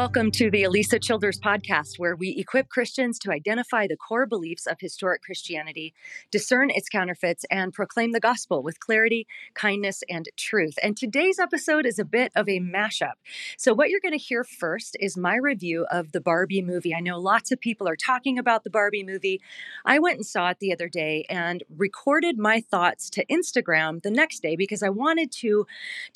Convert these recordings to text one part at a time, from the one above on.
Welcome to the Alisa Childers podcast, where we equip Christians to identify the core beliefs of historic Christianity, discern its counterfeits, and proclaim the gospel with clarity, kindness, and truth. And today's episode is a bit of a mashup. So, what you're going to hear first is my review of the Barbie movie. I know lots of people are talking about the Barbie movie. I went and saw it the other day and recorded my thoughts to Instagram the next day because I wanted to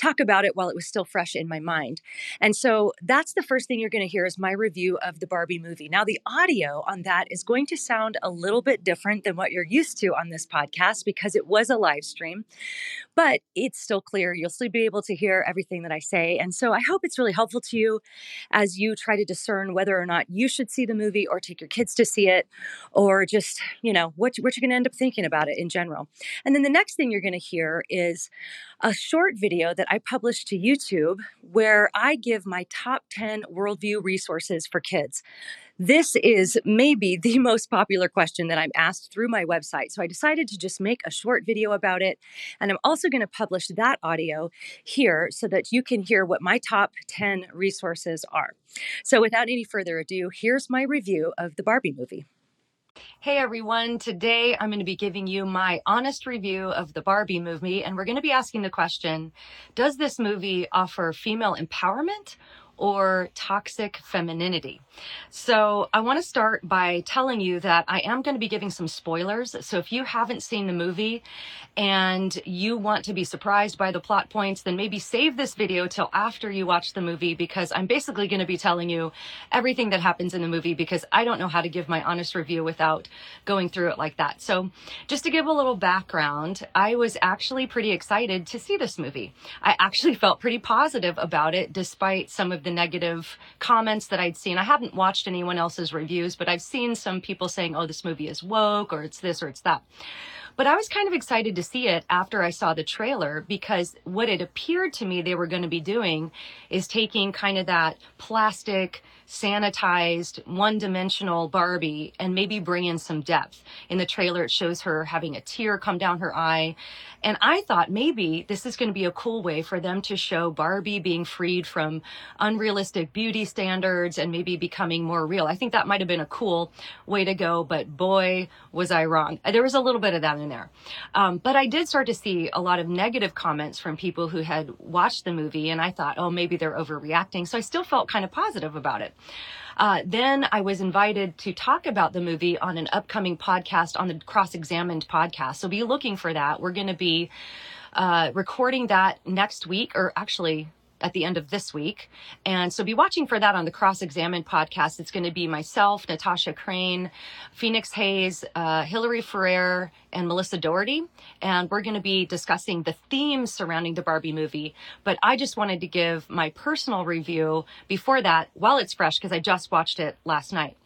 talk about it while it was still fresh in my mind. And so, that's the first thing you're going to hear is my review of the Barbie movie. Now, the audio on that is going to sound a little bit different than what you're used to on this podcast because it was a live stream, but it's still clear. You'll still be able to hear everything that I say. And so I hope it's really helpful to you as you try to discern whether or not you should see the movie or take your kids to see it or just, you know, what, what you're going to end up thinking about it in general. And then the next thing you're going to hear is a short video that I published to YouTube where I give my top 10 worldview resources for kids. This is maybe the most popular question that I'm asked through my website. So I decided to just make a short video about it. And I'm also going to publish that audio here so that you can hear what my top 10 resources are. So without any further ado, here's my review of the Barbie movie. Hey everyone, today I'm going to be giving you my honest review of the Barbie movie, and we're going to be asking the question Does this movie offer female empowerment or toxic femininity. So, I want to start by telling you that I am going to be giving some spoilers. So, if you haven't seen the movie and you want to be surprised by the plot points, then maybe save this video till after you watch the movie because I'm basically going to be telling you everything that happens in the movie because I don't know how to give my honest review without going through it like that. So, just to give a little background, I was actually pretty excited to see this movie. I actually felt pretty positive about it despite some of the negative comments that I'd seen. I haven't watched anyone else's reviews, but I've seen some people saying, oh, this movie is woke or it's this or it's that. But I was kind of excited to see it after I saw the trailer because what it appeared to me they were going to be doing is taking kind of that plastic, sanitized, one dimensional Barbie and maybe bring in some depth. In the trailer, it shows her having a tear come down her eye. And I thought maybe this is going to be a cool way for them to show Barbie being freed from unrealistic beauty standards and maybe becoming more real. I think that might have been a cool way to go, but boy, was I wrong. There was a little bit of that in there. Um, but I did start to see a lot of negative comments from people who had watched the movie, and I thought, oh, maybe they're overreacting. So I still felt kind of positive about it. Uh, then I was invited to talk about the movie on an upcoming podcast on the Cross Examined podcast. So be looking for that. We're going to be uh, recording that next week, or actually at the end of this week. And so be watching for that on the Cross Examined podcast. It's going to be myself, Natasha Crain, Phoenix Hayes, uh, Hillary Ferrer, and Melissa Dougherty. And we're going to be discussing the themes surrounding the Barbie movie. But I just wanted to give my personal review before that while it's fresh because I just watched it last night.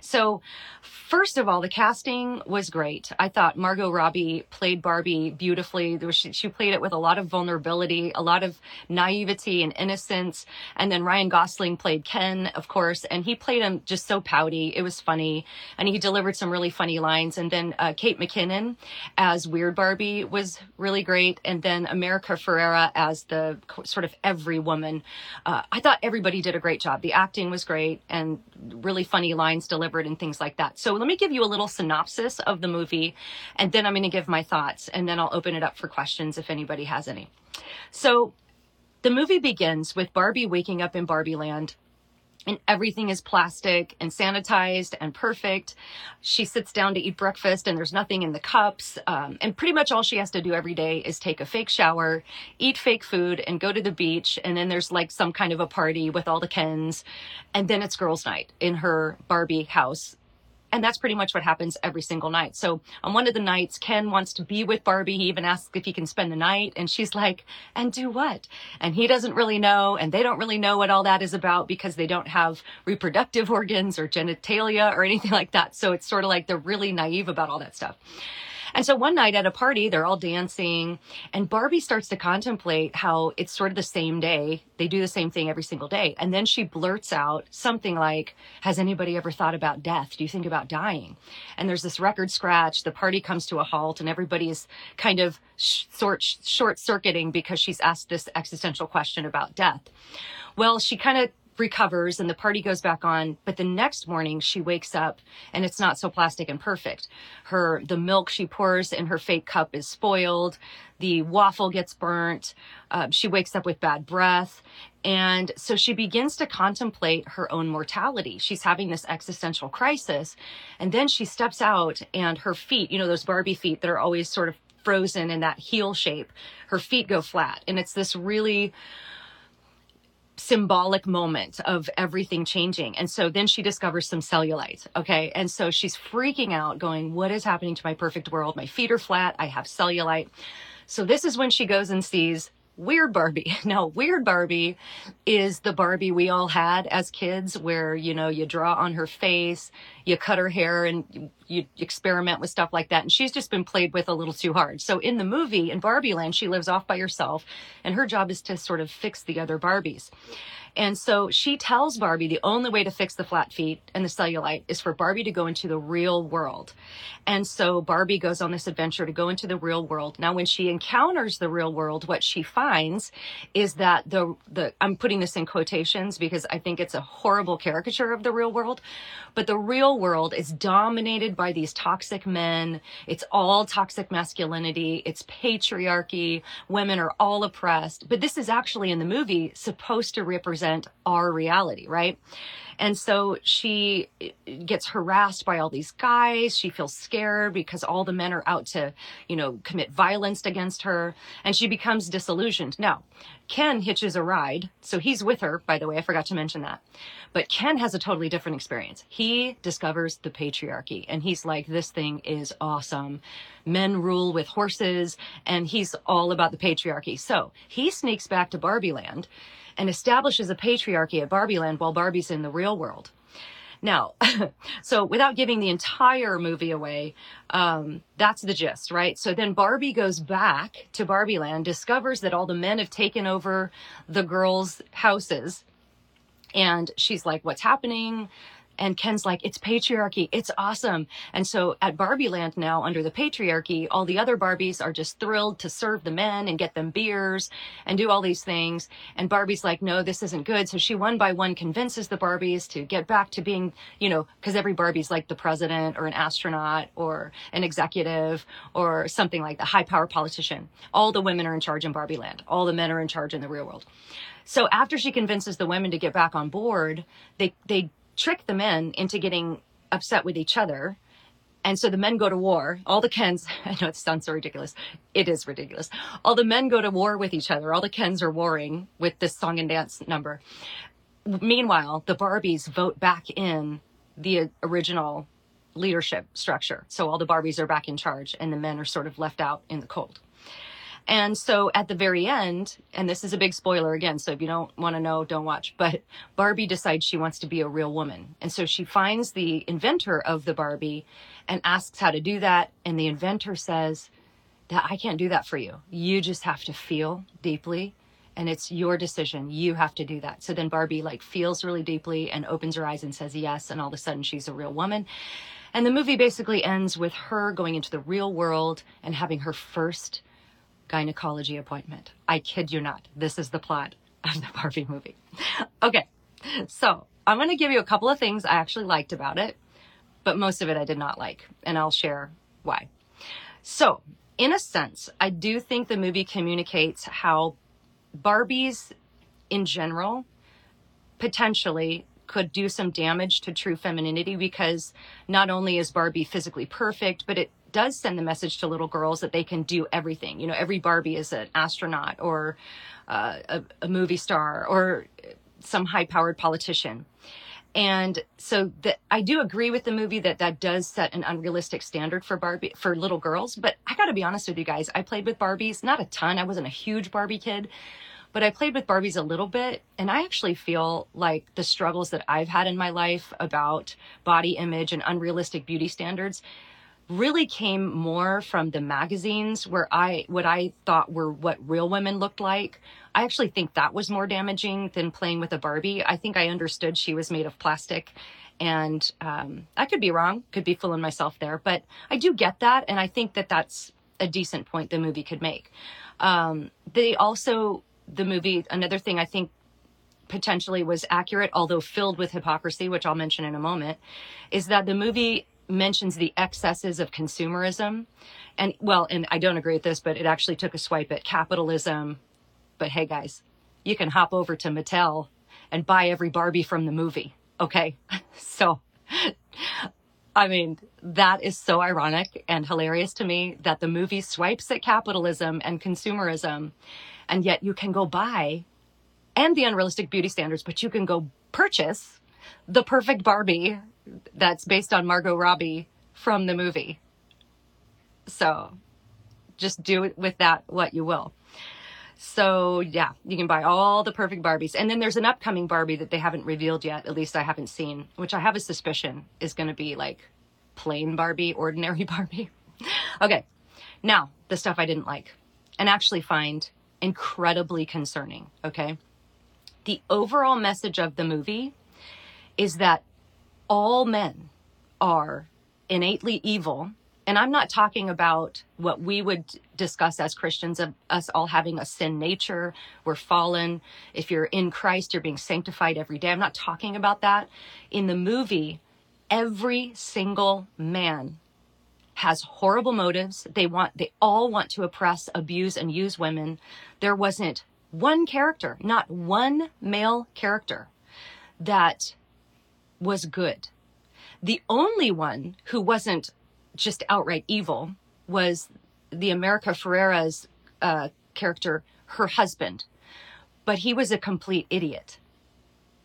So, first of all, the casting was great. I thought Margot Robbie played Barbie beautifully. She, she, played it with a lot of vulnerability, a lot of naivety and innocence. And then Ryan Gosling played Ken, of course, and he played him just so pouty. It was funny, and he delivered some really funny lines. And then uh, Kate McKinnon as Weird Barbie was really great. And then America Ferrera as the sort of every woman. Uh, I thought everybody did a great job. The acting was great, and really funny lines delivered delivered and things like that. So let me give you a little synopsis of the movie and then I'm going to give my thoughts and then I'll open it up for questions if anybody has any. So the movie begins with Barbie waking up in Barbie land and everything is plastic and sanitized and perfect. She sits down to eat breakfast and there's nothing in the cups. Um, and pretty much all she has to do every day is take a fake shower, eat fake food, and go to the beach. And then there's like some kind of a party with all the Kens. And then it's girls' night in her Barbie house and that's pretty much what happens every single night. So on one of the nights, Ken wants to be with Barbie. He even asks if he can spend the night. And she's like, and do what? And he doesn't really know. And they don't really know what all that is about because they don't have reproductive organs or genitalia or anything like that. So it's sort of like they're really naive about all that stuff. And so one night at a party, they're all dancing, and Barbie starts to contemplate how it's sort of the same day. They do the same thing every single day. And then she blurts out something like, Has anybody ever thought about death? Do you think about dying? And there's this record scratch. The party comes to a halt, and everybody's kind of sh- sort short circuiting because she's asked this existential question about death. Well, she kind of recovers and the party goes back on but the next morning she wakes up and it's not so plastic and perfect. Her the milk she pours in her fake cup is spoiled. The waffle gets burnt. Uh, she wakes up with bad breath. And so she begins to contemplate her own mortality. She's having this existential crisis and then she steps out and her feet you know those barbie feet that are always sort of frozen in that heel shape her feet go flat. And it's this really symbolic moment of everything changing. And so then she discovers some cellulite. Okay. And so she's freaking out, going, What is happening to my perfect world? My feet are flat. I have cellulite. So this is when she goes and sees Weird Barbie. Now, Weird Barbie is the Barbie we all had as kids where, you know, you draw on her face, you cut her hair and you experiment with stuff like that. And she's just been played with a little too hard. So in the movie, in Barbie Land, she lives off by herself and her job is to sort of fix the other Barbies. And so she tells Barbie the only way to fix the flat feet and the cellulite is for Barbie to go into the real world. And so Barbie goes on this adventure to go into the real world. Now, when she encounters the real world, what she finds is that the, the, I'm putting this in quotations because I think it's a horrible caricature of the real world, but the real world is dominated by these toxic men. It's all toxic masculinity. It's patriarchy. Women are all oppressed. But this is actually in the movie supposed to represent our reality, right? And so she eh, gets harassed by all these guys. She feels scared because all the men are out to, you know, commit violence against her. And she becomes disillusioned. Now, Ken hitches a ride. So he's with her, by the way. I forgot to mention that. But Ken has a totally different experience. He discovers the patriarchy and he's like, this thing is awesome. Men rule with horses and he's all about the patriarchy. So he sneaks back to Barbie land and establishes a patriarchy at Barbie Land while Barbie's in the real world. Now, so without giving the entire movie away, um, that's the gist, right? So then Barbie goes back to Barbie Land, discovers that all the men have taken over the girls' houses. And she's like, What's happening? And Ken's like, it's patriarchy. It's awesome. And so at Barbie Land now, under the patriarchy, all the other Barbies are just thrilled to serve the men and get them beers and do all these things. And Barbie's like, no, this isn't good. So she one by one convinces the Barbies to get back to being, you know, because every Barbie's like the president or an astronaut or an executive or something like the high power politician. All the women are in charge in Barbie Land. All the men are in charge in the real world. So after she convinces the women to get back on board, they, they trick the men into getting upset with each other. And so the men go to war. All the Kens, I know it sounds so ridiculous. It is ridiculous. All the men go to war with each other. All the Kens are warring with this song and dance number. Meanwhile, the Barbies vote back in the original leadership structure. So all the Barbies are back in charge and the men are sort of left out in the cold. And so at the very end, and this is a big spoiler again, so if you don't want to know, don't watch, but Barbie decides she wants to be a real woman. And so she finds the inventor of the Barbie and asks how to do that. And the inventor says that I can't do that for you. You just have to feel deeply and it's your decision. You have to do that. So then Barbie like feels really deeply and opens her eyes and says yes. And all of a sudden she's a real woman. And the movie basically ends with her going into the real world and having her first gynecology appointment. I kid you not. This is the plot of the Barbie movie. Okay, so I'm going to give you a couple of things I actually liked about it, but most of it I did not like, and I'll share why. So, in a sense, I do think the movie communicates how Barbies in general potentially could do some damage to true femininity because not only is Barbie physically perfect, but it does send the message to little girls that they can do everything. You know, every Barbie is an astronaut or uh, a, a movie star or some high powered politician. And so that I do agree with the movie that that does set an unrealistic standard for Barbie for little girls. But I got to be honest with you guys, I played with Barbies, not a ton. I wasn't a huge Barbie kid, but I played with Barbies a little bit. And I actually feel like the struggles that I've had in my life about body image and unrealistic beauty standards really came more from the magazines where I, what I thought were what real women looked like. I actually think that was more damaging than playing with a Barbie. I think I understood she was made of plastic. And um, I could be wrong, could be fooling myself there, but I do get that. And I think that that's a decent point the movie could make. Um, they also, the movie, another thing I think potentially was accurate, although filled with hypocrisy, which I'll mention in a moment, is that the movie mentions the excesses of consumerism. And well, and I don't agree with this, but it actually took a swipe at capitalism. But hey, guys, you can hop over to Mattel and buy every Barbie from the movie. Okay. So, I mean, that is so ironic and hilarious to me that the movie swipes at capitalism and consumerism, and yet you can go buy and the unrealistic beauty standards, but you can go purchase the perfect Barbie that's based on Margot Robbie from the movie. So just do it with that what you will. So yeah, you can buy all the perfect Barbies. And then there's an upcoming Barbie that they haven't revealed yet, at least I haven't seen, which I have a suspicion is going to be like plain Barbie, ordinary Barbie. okay. Now, the stuff I didn't like and actually find incredibly concerning, okay? The overall message of the movie is that all men are innately evil. And I'm not talking about what we would discuss as Christians of us all having a sin nature. We're fallen. If you're in Christ, you're being sanctified every day. I'm not talking about that. In the movie, every single man has horrible motives. They want, they all want to oppress, abuse, and use women. There wasn't one character, not one male character that was good. The only one who wasn't just outright evil was the America Ferrera's uh, character, her husband. But he was a complete idiot.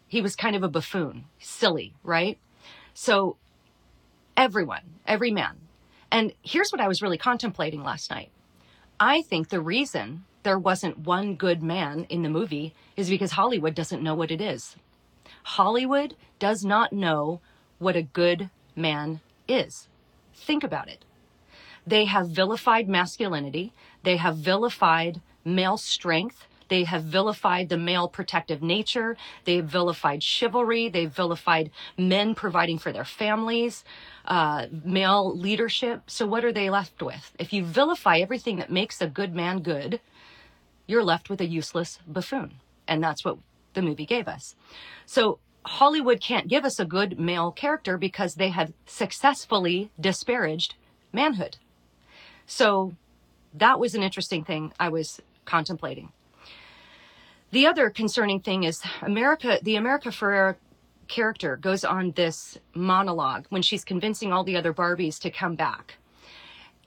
He was kind of a buffoon, silly, right? So everyone, every man. And here's what I was really contemplating last night. I think the reason there wasn't one good man in the movie is because Hollywood doesn't know what it is. Hollywood does not know what a good man is. Think about it. They have vilified masculinity. They have vilified male strength. They have vilified the male protective nature. They have vilified chivalry. They've vilified men providing for their families, uh, male leadership. So what are they left with? If you vilify everything that makes a good man good, you're left with a useless buffoon. And that's what the movie gave us. So Hollywood can't give us a good male character because they have successfully disparaged manhood. So that was an interesting thing I was contemplating. The other concerning thing is America, the America Ferrera character goes on this monologue when she's convincing all the other Barbies to come back.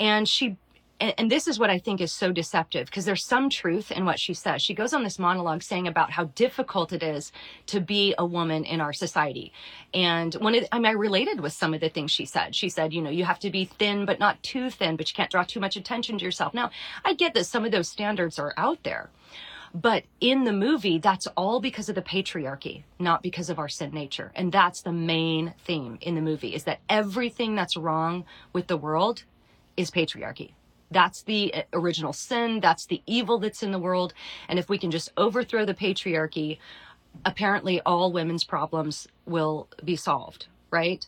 And she and, and, this is what I think is so deceptive because there's some truth in what she says. She goes on this monologue saying about how difficult it is to be a woman in our society. And when it, I mean, I related with some of the things she said. She said, you know, you have to be thin, but not too thin, but you can't draw too much attention to yourself. Now, I get that some of those standards are out there. But in the movie, that's all because of the patriarchy, not because of our sin nature. And that's the main theme in the movie is that everything that's wrong with the world is patriarchy. That's the uh, original sin. That's the evil that's in the world. And if we can just overthrow the patriarchy, apparently all women's problems will be solved, right?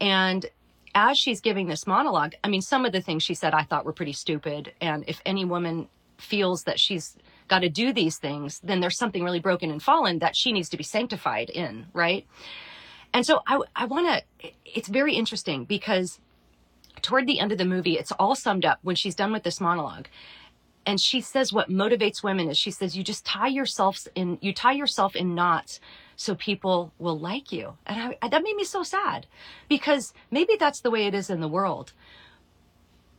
And as she's giving this monologue, I mean, some of the things she said I thought were pretty stupid. And if any woman feels that she's got to do these things, then there's something really broken and fallen that she needs to be sanctified in, right? And so I, I want to, it's very interesting because toward the end of the movie, it's all summed up when she's done with this monologue. And she says what motivates women is she says, you just tie yourselves in, you tie yourself in knots so people will like you. And I, that made me so sad because maybe that's the way it is in the world.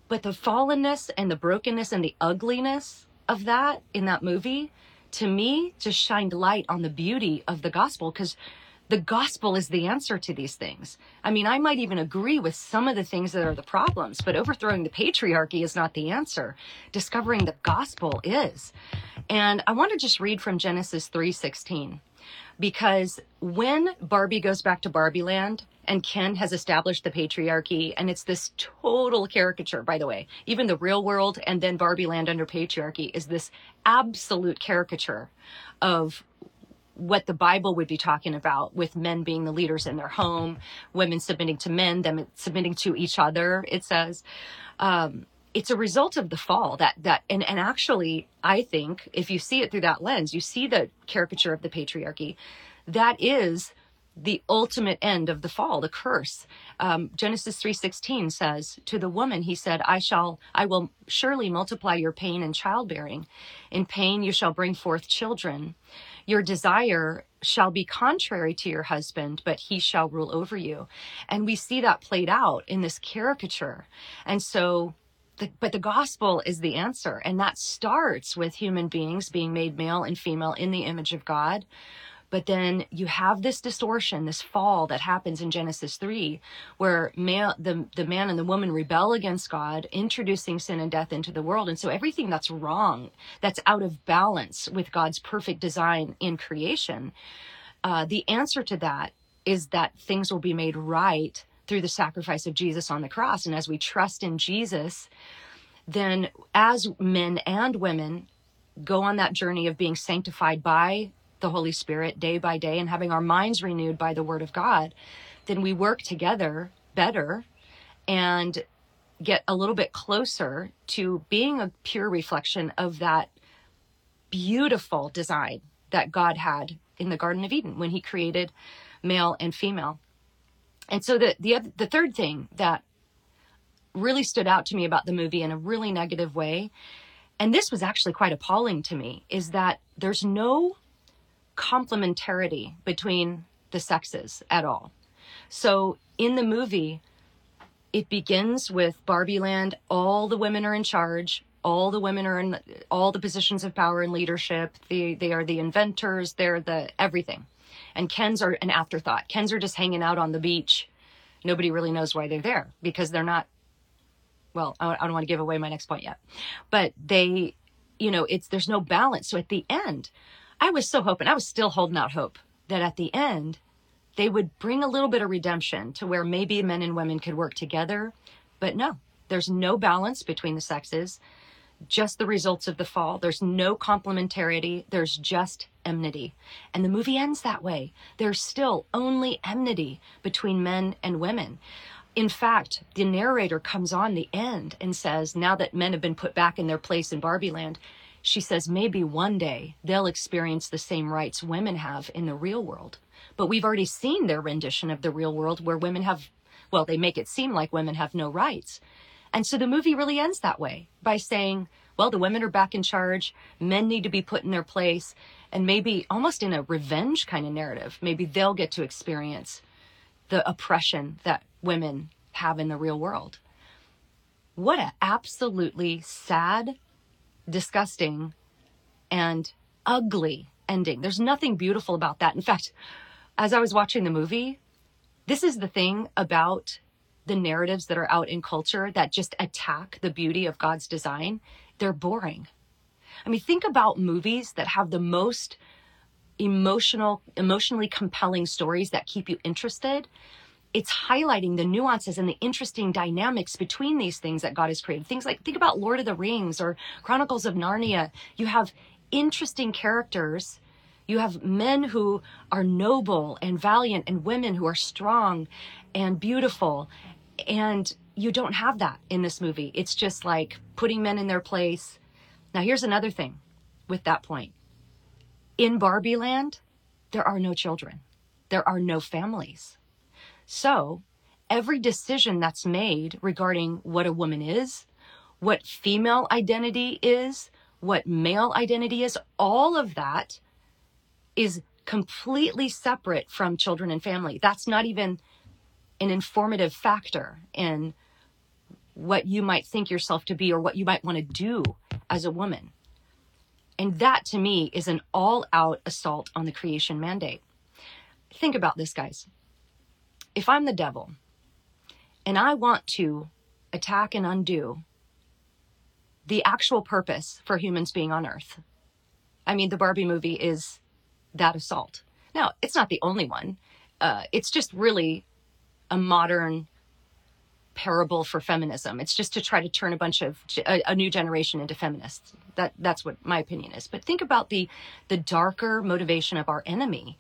But the fallenness and the brokenness and the ugliness of that in that movie, to me, just shined light on the beauty of the gospel because the gospel is the answer to these things. I mean, I might even agree with some of the things that are the problems, but overthrowing the patriarchy is not the answer. Discovering the gospel is. And I want to just read from Genesis 3:16 because when Barbie goes back to Barbie land and Ken has established the patriarchy and it's this total caricature by the way. Even the real world and then Barbie land under patriarchy is this absolute caricature of what the Bible would be talking about with men being the leaders in their home, women submitting to men, them submitting to each other, it says. Um, it's a result of the fall that that and, and actually i think if you see it through that lens you see the caricature of the patriarchy that is the ultimate end of the fall the curse. Um, genesis 3.16 says to the woman he said i shall i will surely multiply your pain and childbearing. In pain you shall bring forth children your desire shall be contrary to your husband, but he shall rule over you. And we see that played out in this caricature. And so, the, but the gospel is the answer. And that starts with human beings being made male and female in the image of God. But then you have this distortion, this fall that happens in Genesis 3, where the, the man and the woman rebel against God, introducing sin and death into the world. And so everything that's wrong, that's out of balance with God's perfect design in creation, uh, the answer to that is that things will be made right through the sacrifice of Jesus on the cross. And as we trust in Jesus, then as men and women go on that journey of being sanctified by the Holy Spirit day by day and having our minds renewed by the Word of God, then we work together better and get a little bit closer to being a pure reflection of that beautiful design that God had in the Garden of Eden when He created male and female. And so the the the third thing that really stood out to me about the movie in a really negative way, and this was actually quite appalling to me, is that there's no complementarity between the sexes at all. So in the movie, it begins with Barbie Land. All the women are in charge. All the women are in all the positions of power and leadership. They they are the inventors. They're the everything. And Kens are an afterthought. Kens are just hanging out on the beach. Nobody really knows why they're there because they're not. Well, I don't want to give away my next point yet, but they, you know, it's there's no balance. So at the end, I was so hoping, I was still holding out hope that at the end, they would bring a little bit of redemption to where maybe men and women could work together. But no, there's no balance between the sexes, just the results of the fall. There's no complementarity, there's just enmity. And the movie ends that way. There's still only enmity between men and women. In fact, the narrator comes on the end and says, now that men have been put back in their place in Barbie Land, she says maybe one day they'll experience the same rights women have in the real world. But we've already seen their rendition of the real world where women have, well, they make it seem like women have no rights. And so the movie really ends that way by saying, well, the women are back in charge, men need to be put in their place, and maybe almost in a revenge kind of narrative, maybe they'll get to experience the oppression that women have in the real world. What an absolutely sad disgusting and ugly ending. There's nothing beautiful about that. In fact, as I was watching the movie, this is the thing about the narratives that are out in culture that just attack the beauty of God's design. They're boring. I mean, think about movies that have the most emotional, emotionally compelling stories that keep you interested it's highlighting the nuances and the interesting dynamics between these things that God has created. Things like, think about Lord of the Rings or Chronicles of Narnia. You have interesting characters. You have men who are noble and valiant and women who are strong and beautiful. And you don't have that in this movie. It's just like putting men in their place. Now, here's another thing with that point. In Barbie land, there are no children. There are no families so every decision that's made regarding what a woman is, what female identity is, what male identity is, all of that is completely separate from children and family. That's not even an informative factor in what you might think yourself to be or what you might want to do as a woman. And that to me is an all out assault on the creation mandate. Think about this, guys. If I'm the devil and I want to attack and undo the actual purpose for humans being on Earth, I mean, the Barbie movie is that assault. Now, it's not the only one. Uh, it's just really a modern parable for feminism. It's just to try to turn a bunch of a, a, new generation into feminists. That that's what my opinion is. But think about the the darker motivation of our enemy,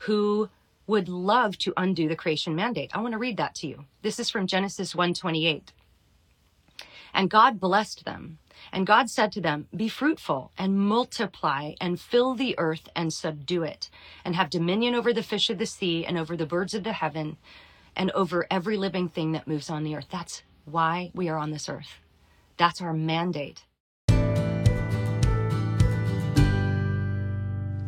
who would love to undo the creation mandate. I want to read that to you. This is from Genesis 1:28. And God blessed them. And God said to them, Be fruitful and multiply and fill the earth and subdue it, and have dominion over the fish of the sea and over the birds of the heaven and over every living thing that moves on the earth. That's why we are on this earth. That's our mandate.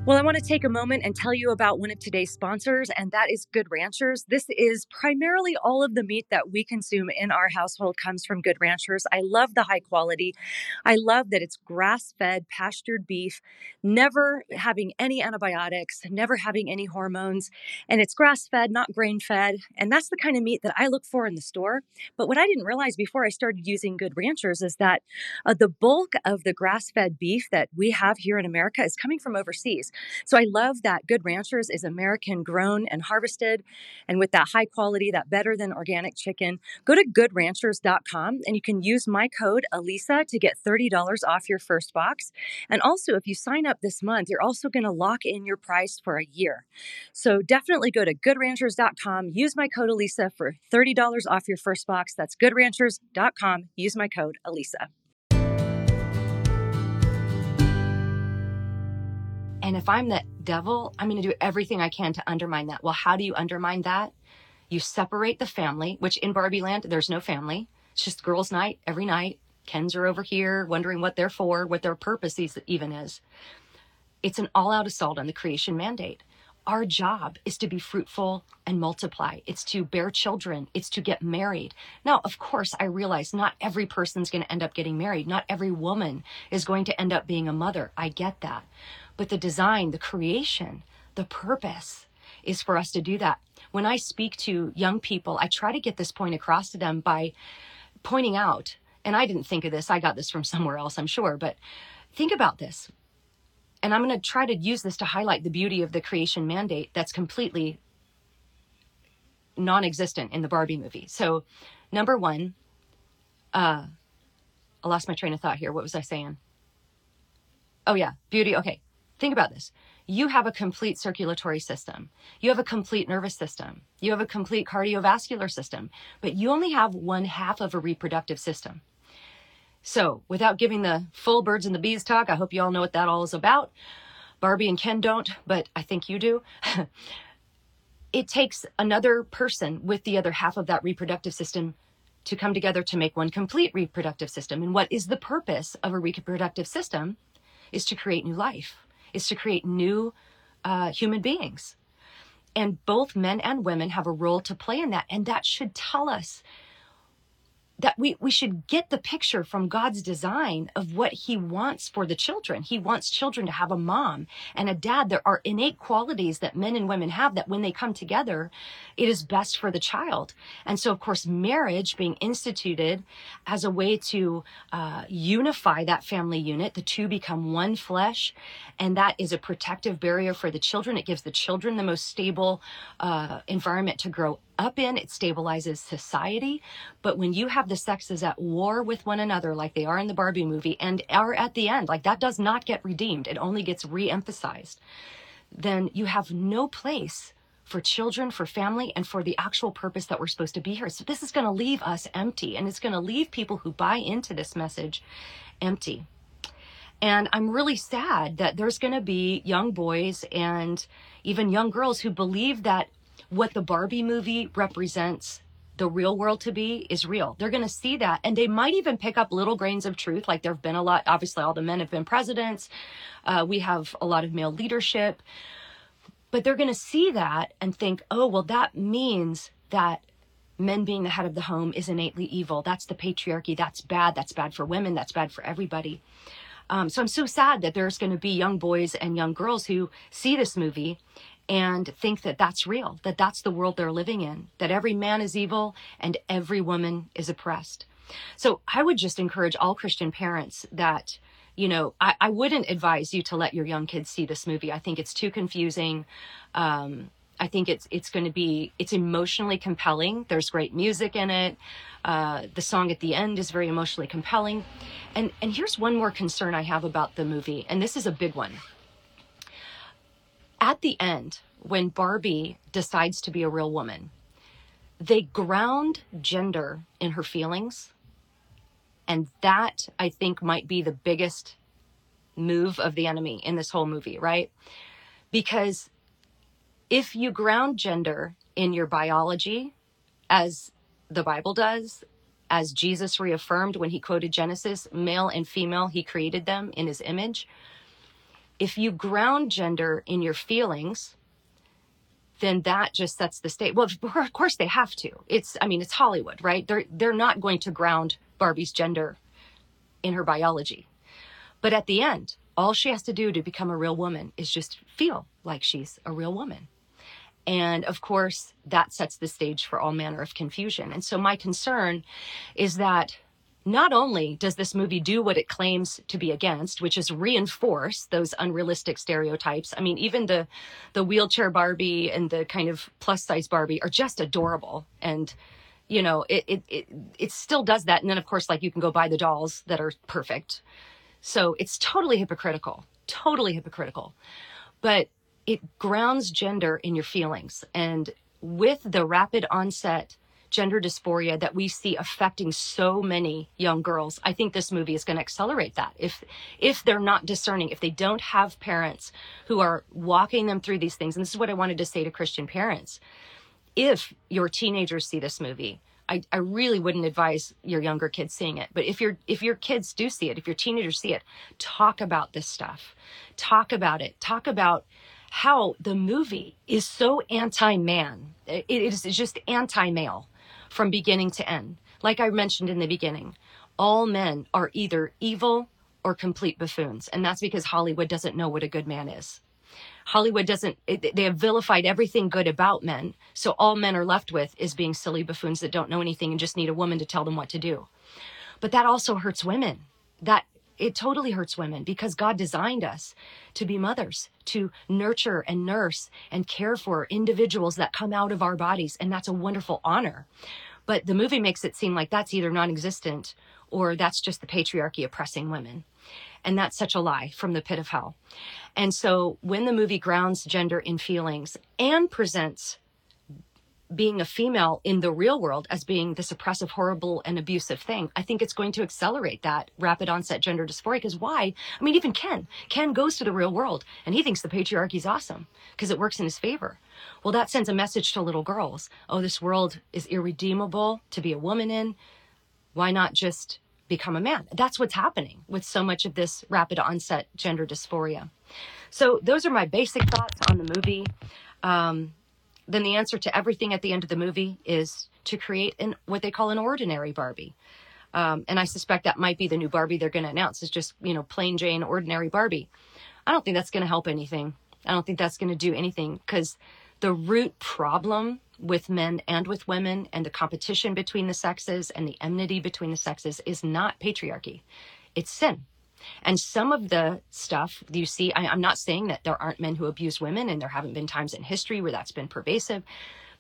Well, I want to take a moment and tell you about one of today's sponsors, and that is Good Ranchers. This is primarily all of the meat that we consume in our household comes from Good Ranchers. I love the high quality. I love that it's grass fed, pastured beef, never having any antibiotics, never having any hormones, and it's grass fed, not grain fed. And that's the kind of meat that I look for in the store. But what I didn't realize before I started using Good Ranchers is that uh, the bulk of the grass fed beef that we have here in America is coming from overseas. So I love that Good Ranchers is American grown and harvested. And with that high quality, that better than organic chicken, go to goodranchers.com and you can use my code Alisa to get $30 off your first box. And also, if you sign up this month, you're also going to lock in your price for a year. So definitely go to goodranchers.com, use my code Alisa for $30 off your first box. That's goodranchers.com. Use my code Alisa. And if I'm the devil, I'm going to do everything I can to undermine that. Well, how do you undermine that? You separate the family, which in Barbie land, there's no family. It's just girls' night every night. Kens are over here wondering what they're for, what their purpose even is. It's an all out assault on the creation mandate. Our job is to be fruitful and multiply. It's to bear children. It's to get married. Now, of course, I realize not every person's going to end up getting married. Not every woman is going to end up being a mother. I get that. But the design, the creation, the purpose is for us to do that. When I speak to young people, I try to get this point across to them by pointing out, and I didn't think of this, I got this from somewhere else, I'm sure, but think about this. And I'm going to try to use this to highlight the beauty of the creation mandate that's completely non existent in the Barbie movie. So, number one, uh, I lost my train of thought here. What was I saying? Oh, yeah, beauty. Okay. Think about this. You have a complete circulatory system. You have a complete nervous system. You have a complete cardiovascular system, but you only have one half of a reproductive system. So, without giving the full birds and the bees talk, I hope you all know what that all is about. Barbie and Ken don't, but I think you do. it takes another person with the other half of that reproductive system to come together to make one complete reproductive system. And what is the purpose of a reproductive system? Is to create new life is to create new uh, human beings. And both men and women have a role to play in that. And that should tell us that we, we should get the picture from God's design of what he wants for the children. He wants children to have a mom and a dad. There are innate qualities that men and women have that when they come together, it is best for the child. And so, of course, marriage being instituted as a way to uh, unify that family unit, the two become one flesh, and that is a protective barrier for the children. It gives the children the most stable uh, environment to grow up in, it stabilizes society. But when you have the sexes at war with one another, like they are in the Barbie movie, and are at the end, like that does not get redeemed, it only gets re emphasized, then you have no place for children, for family, and for the actual purpose that we're supposed to be here. So this is going to leave us empty, and it's going to leave people who buy into this message empty. And I'm really sad that there's going to be young boys and even young girls who believe that what the Barbie movie represents the real world to be is real. They're going to see that. And they might even pick up little grains of truth. Like there have been a lot, obviously, all the men have been presidents. Uh, we have a lot of male leadership. But they're going to see that and think, oh, well, that means that men being the head of the home is innately evil. That's the patriarchy. That's bad. That's bad for women. That's bad for everybody. Um, so I'm so sad that there's going to be young boys and young girls who see this movie and think that that's real, that that's the world they're living in, that every man is evil and every woman is oppressed. So I would just encourage all Christian parents that, you know, I, I wouldn't advise you to let your young kids see this movie. I think it's too confusing. Um, I think it's it's going to be it's emotionally compelling. There's great music in it. Uh, the song at the end is very emotionally compelling. And and here's one more concern I have about the movie, and this is a big one. At the end, when Barbie decides to be a real woman, they ground gender in her feelings. And that I think might be the biggest move of the enemy in this whole movie, right? Because if you ground gender in your biology, as the Bible does, as Jesus reaffirmed when he quoted Genesis, male and female, he created them in his image. If you ground gender in your feelings, then that just sets the stage. Well, of course they have to. It's, I mean, it's Hollywood, right? They're, they're not going to ground Barbie's gender in her biology. But at the end, all she has to do to become a real woman is just feel like she's a real woman. And of course, that sets the stage for all manner of confusion. And so my concern is that not only does this movie do what it claims to be against, which is reinforce those unrealistic stereotypes. I mean, even the the wheelchair Barbie and the kind of plus size Barbie are just adorable. And you know, it, it it it still does that. And then of course, like you can go buy the dolls that are perfect. So it's totally hypocritical. Totally hypocritical. But it grounds gender in your feelings. And with the rapid onset gender dysphoria that we see affecting so many young girls, I think this movie is going to accelerate that. If if they're not discerning, if they don't have parents who are walking them through these things, and this is what I wanted to say to Christian parents. If your teenagers see this movie, I, I really wouldn't advise your younger kids seeing it. But if your if your kids do see it, if your teenagers see it, talk about this stuff. Talk about it. Talk about how the movie is so anti man. It is just anti male from beginning to end. Like I mentioned in the beginning, all men are either evil or complete buffoons. And that's because Hollywood doesn't know what a good man is. Hollywood doesn't, they have vilified everything good about men. So all men are left with is being silly buffoons that don't know anything and just need a woman to tell them what to do. But that also hurts women. That it totally hurts women because God designed us to be mothers, to nurture and nurse and care for individuals that come out of our bodies. And that's a wonderful honor. But the movie makes it seem like that's either non existent or that's just the patriarchy oppressing women. And that's such a lie from the pit of hell. And so when the movie grounds gender in feelings and presents being a female in the real world as being this oppressive, horrible, and abusive thing, I think it's going to accelerate that rapid onset gender dysphoria. Because why? I mean, even Ken, Ken goes to the real world and he thinks the patriarchy is awesome because it works in his favor. Well, that sends a message to little girls. Oh, this world is irredeemable to be a woman in. Why not just become a man? That's what's happening with so much of this rapid onset gender dysphoria. So those are my basic thoughts on the movie. Um, then the answer to everything at the end of the movie is to create an what they call an ordinary Barbie. Um, and I suspect that might be the new Barbie they're going to announce. It's just you know plain Jane ordinary Barbie. I don't think that's going to help anything. I don't think that's going to do anything because the root problem with men and with women and the competition between the sexes and the enmity between the sexes is not patriarchy. It's sin. And some of the stuff you see, I, I'm not saying that there aren't men who abuse women and there haven't been times in history where that's been pervasive,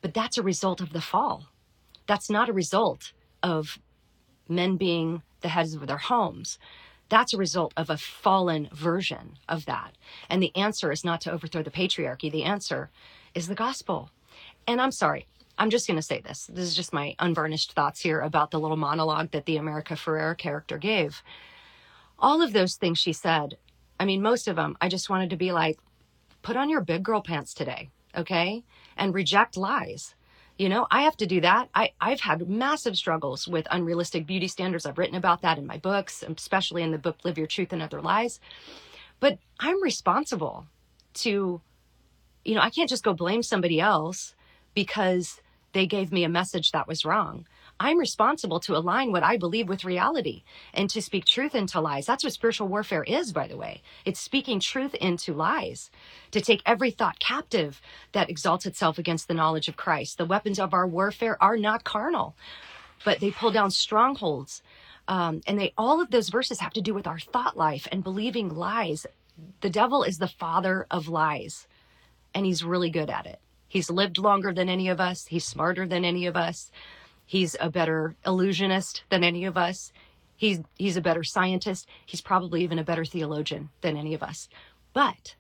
but that's a result of the fall. That's not a result of men being the heads of their homes. That's a result of a fallen version of that. And the answer is not to overthrow the patriarchy. The answer is the gospel. And I'm sorry, I'm just going to say this. This is just my unvarnished thoughts here about the little monologue that the America Ferrera character gave all of those things she said, I mean, most of them, I just wanted to be like, put on your big girl pants today, okay? And reject lies. You know, I have to do that. I, I've had massive struggles with unrealistic beauty standards. I've written about that in my books, especially in the book Live Your Truth and Other Lies. But I'm responsible to you know, I can't just go blame somebody else because they gave me a message that was wrong. I'm responsible to align what I believe with reality and to speak truth into lies. That's what spiritual warfare is, by the way. It's speaking truth into lies, to take every thought captive that exalts itself against the knowledge of Christ. The weapons of our warfare are not carnal, but they pull down strongholds. Um, and they all of those verses have to do with our thought life and believing lies. The devil is the father of lies, and he's really good at it. He's lived longer than any of us. He's smarter than any of us. He's a better illusionist than any of us. He's he's a better scientist. He's probably even a better theologian than any of us. But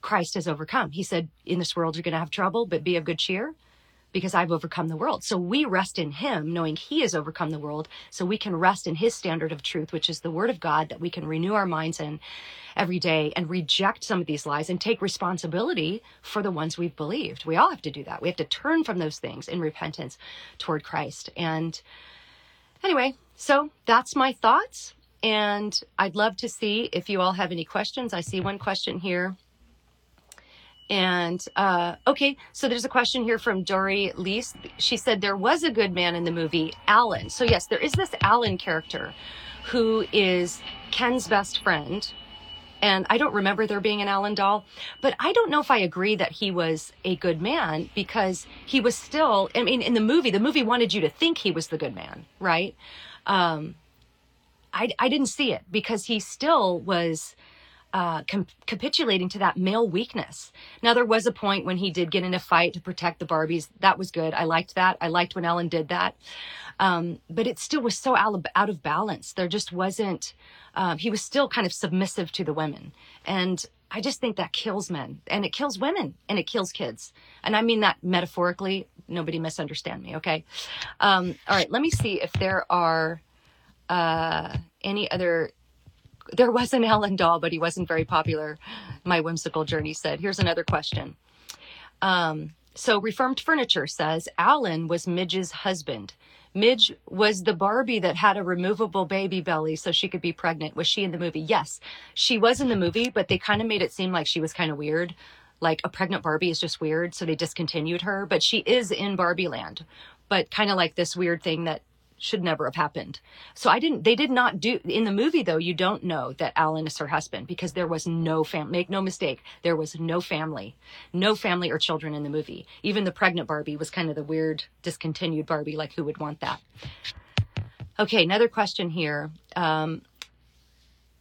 Christ has overcome. He said, "In this world you're going to have trouble, but be of good cheer." Because I've overcome the world. So we rest in him, knowing he has overcome the world. So we can rest in his standard of truth, which is the word of God that we can renew our minds in every day and reject some of these lies and take responsibility for the ones we've believed. We all have to do that. We have to turn from those things in repentance toward Christ. And anyway, so that's my thoughts. And I'd love to see if you all have any questions. I see one question here. And uh, okay, so there's a question here from Dory Lease. She said there was a good man in the movie, Alan. So yes, there is this Alan character who is Ken's best friend. And I don't remember there being an Alan doll, but I don't know if I agree that he was a good man because he was still, I mean, in the movie, the movie wanted you to think he was the good man, right? Um, I, I didn't see it because he still was, uh, com- capitulating to that male weakness. Now, there was a point when he did get in a fight to protect the Barbies. That was good. I liked that. I liked when Ellen did that. Um, but it still was so out of, out of balance. There just wasn't, uh, he was still kind of submissive to the women. And I just think that kills men and it kills women and it kills kids. And I mean that metaphorically. Nobody misunderstand me, okay? Um, all right, let me see if there are uh, any other there was an Alan doll, but he wasn't very popular. My whimsical journey said. Here's another question. Um, so Reformed Furniture says Alan was Midge's husband. Midge was the Barbie that had a removable baby belly so she could be pregnant. Was she in the movie? Yes, she was in the movie, but they kind of made it seem like she was kind of weird. Like a pregnant Barbie is just weird, so they discontinued her. But she is in Barbie Land, but kind of like this weird thing that should never have happened. So I didn't, they did not do, in the movie though, you don't know that Alan is her husband because there was no family, make no mistake, there was no family, no family or children in the movie. Even the pregnant Barbie was kind of the weird, discontinued Barbie, like who would want that? Okay, another question here. Um,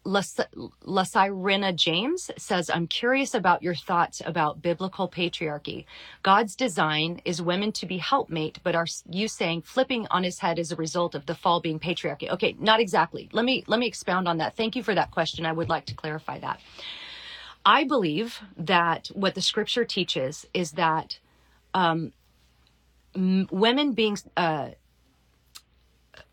Lasirena James says, I'm curious about your thoughts about biblical patriarchy. God's design is women to be helpmate, but are you saying flipping on his head as a result of the fall being patriarchy? Okay, not exactly. Let me, let me expound on that. Thank you for that question. I would like to clarify that. I believe that what the scripture teaches is that um, m- women being uh,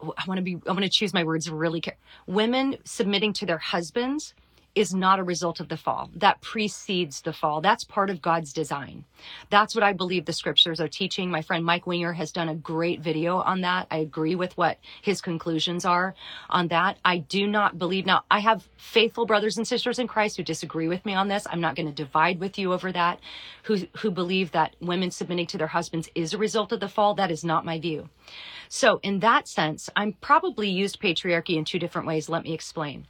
I want to be, I want to choose my words really care. Women submitting to their husbands is not a result of the fall. That precedes the fall. That's part of God's design. That's what I believe the scriptures are teaching. My friend Mike Winger has done a great video on that. I agree with what his conclusions are on that. I do not believe now I have faithful brothers and sisters in Christ who disagree with me on this. I'm not going to divide with you over that. Who who believe that women submitting to their husbands is a result of the fall. That is not my view. So in that sense, I'm probably used patriarchy in two different ways. Let me explain.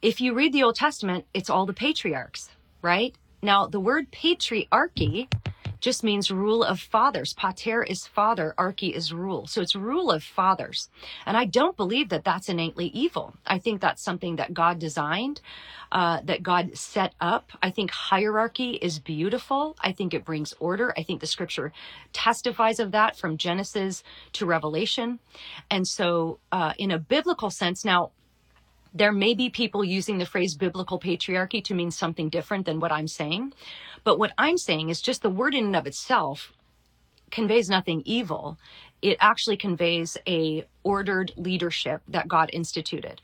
If you read the Old Testament, it's all the patriarchs, right? Now, the word patriarchy just means rule of fathers. Pater is father, archy is rule. So it's rule of fathers. And I don't believe that that's innately evil. I think that's something that God designed, uh, that God set up. I think hierarchy is beautiful. I think it brings order. I think the scripture testifies of that from Genesis to Revelation. And so, uh, in a biblical sense, now, there may be people using the phrase biblical patriarchy to mean something different than what I'm saying. But what I'm saying is just the word in and of itself conveys nothing evil. It actually conveys a ordered leadership that God instituted.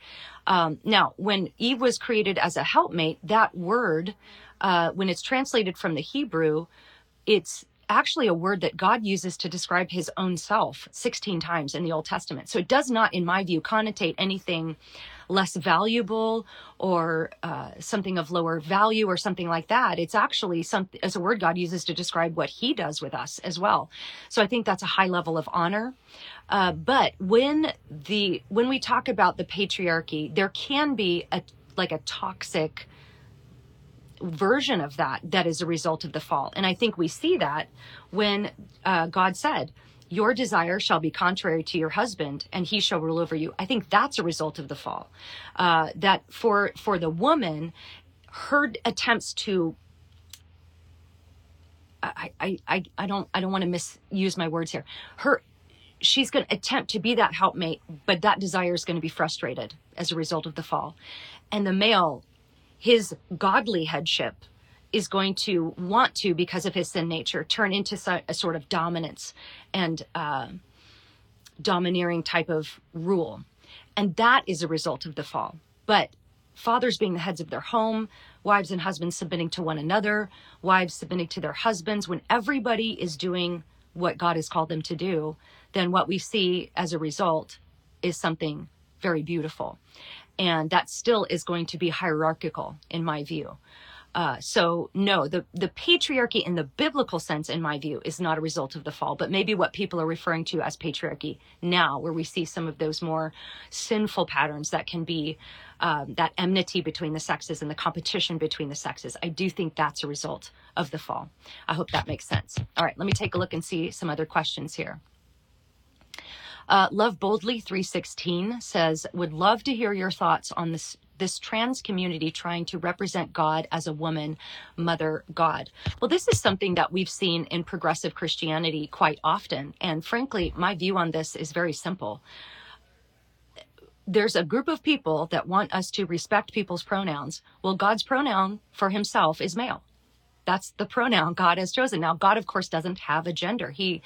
Um, now, when Eve was created as a helpmate, that word, uh, when it's translated from the Hebrew, it's actually a word that God uses to describe his own self 16 times in the Old Testament. So it does not, in my view, connotate anything less valuable or uh, something of lower value or something like that. It's actually something as a word God uses to describe what He does with us as well. So I think that's a high level of honor. Uh, but when the when we talk about the patriarchy, there can be a like a toxic version of that that is a result of the fall. And I think we see that when uh, God said, Your desire shall be contrary to your husband, and he shall rule over you. I think that's a result of the fall. Uh, that for for the woman, her attempts to I, I, I, I don't I don't want to misuse my words here. Her she's going to attempt to be that helpmate, but that desire is going to be frustrated as a result of the fall. And the male his godly headship is going to want to, because of his sin nature, turn into a sort of dominance and uh, domineering type of rule. And that is a result of the fall. But fathers being the heads of their home, wives and husbands submitting to one another, wives submitting to their husbands, when everybody is doing what God has called them to do, then what we see as a result is something very beautiful and that still is going to be hierarchical in my view. Uh, so no, the the patriarchy in the biblical sense, in my view, is not a result of the fall, but maybe what people are referring to as patriarchy now, where we see some of those more sinful patterns that can be um, that enmity between the sexes and the competition between the sexes. I do think that's a result of the fall. I hope that makes sense. All right, let me take a look and see some other questions here. Uh, love Boldly 316 says, would love to hear your thoughts on this this trans community trying to represent God as a woman, mother God. Well, this is something that we've seen in progressive Christianity quite often. And frankly, my view on this is very simple. There's a group of people that want us to respect people's pronouns. Well, God's pronoun for himself is male that's the pronoun God has chosen. Now, God, of course, doesn't have a gender. He,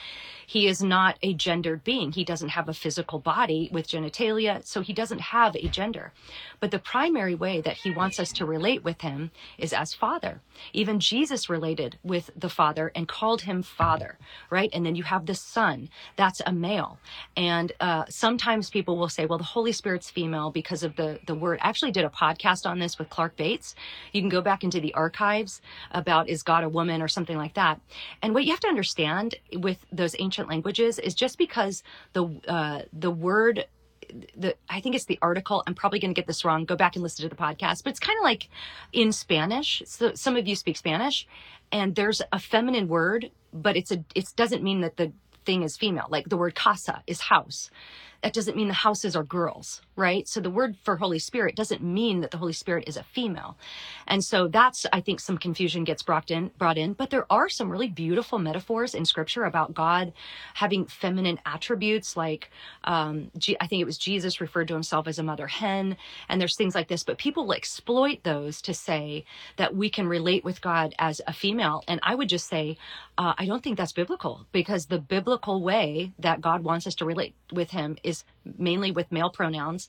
he is not a gendered being. He doesn't have a physical body with genitalia, so he doesn't have a gender. But the primary way that he wants us to relate with him is as father. Even Jesus related with the father and called him father, right? And then you have the son. That's a male. And uh, sometimes people will say, well, the Holy Spirit's female because of the, the word. I actually did a podcast on this with Clark Bates. You can go back into the archives about is God a woman or something like that. And what you have to understand with those ancient languages is just because the uh, the word the I think it's the article. I'm probably going to get this wrong. Go back and listen to the podcast. But it's kind of like in Spanish. So some of you speak Spanish, and there's a feminine word, but it's a it doesn't mean that the thing is female. Like the word casa is house that doesn't mean the houses are girls, right? So the word for Holy Spirit doesn't mean that the Holy Spirit is a female. And so that's, I think, some confusion gets brought in, brought in. But there are some really beautiful metaphors in scripture about God having feminine attributes, like um, G- I think it was Jesus referred to himself as a mother hen. And there's things like this, but people exploit those to say that we can relate with God as a female. And I would just say, uh, I don't think that's biblical because the biblical way that God wants us to relate with him is mainly with male pronouns.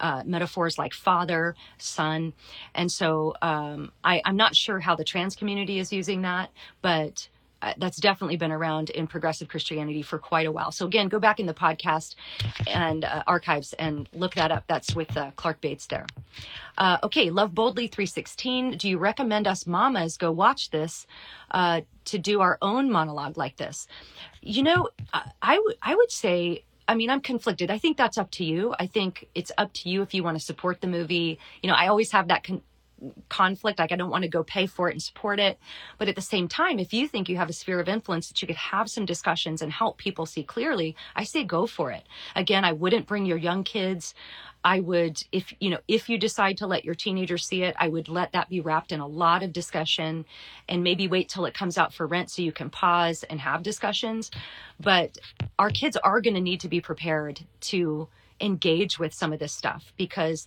Uh, metaphors like father, son. And so um, I, I'm not sure how the trans community is using that, but uh, that's definitely been around in progressive Christianity for quite a while. So again, go back in the podcast and uh, archives and look that up. That's with uh, Clark Bates there. Uh, okay, Love Boldly 316. Do you recommend us mamas go watch this to do our own monologue like this? You know, I would say I mean, I'm conflicted. I think that's up to you. I think it's up to you if you want to support the movie. You know, I always have that con- conflict. Like, I don't want to go pay for it and support it. But at the same time, if you think you have a sphere of influence that you could have some discussions and help people see clearly, I say go for it. Again, I wouldn't bring your young kids. I would, if you know, if you decide to let your teenager see it, I would let that be wrapped in a lot of discussion and maybe wait till it comes out for rent so you can pause and have discussions. But our kids are going to need to be prepared to engage with some of this stuff because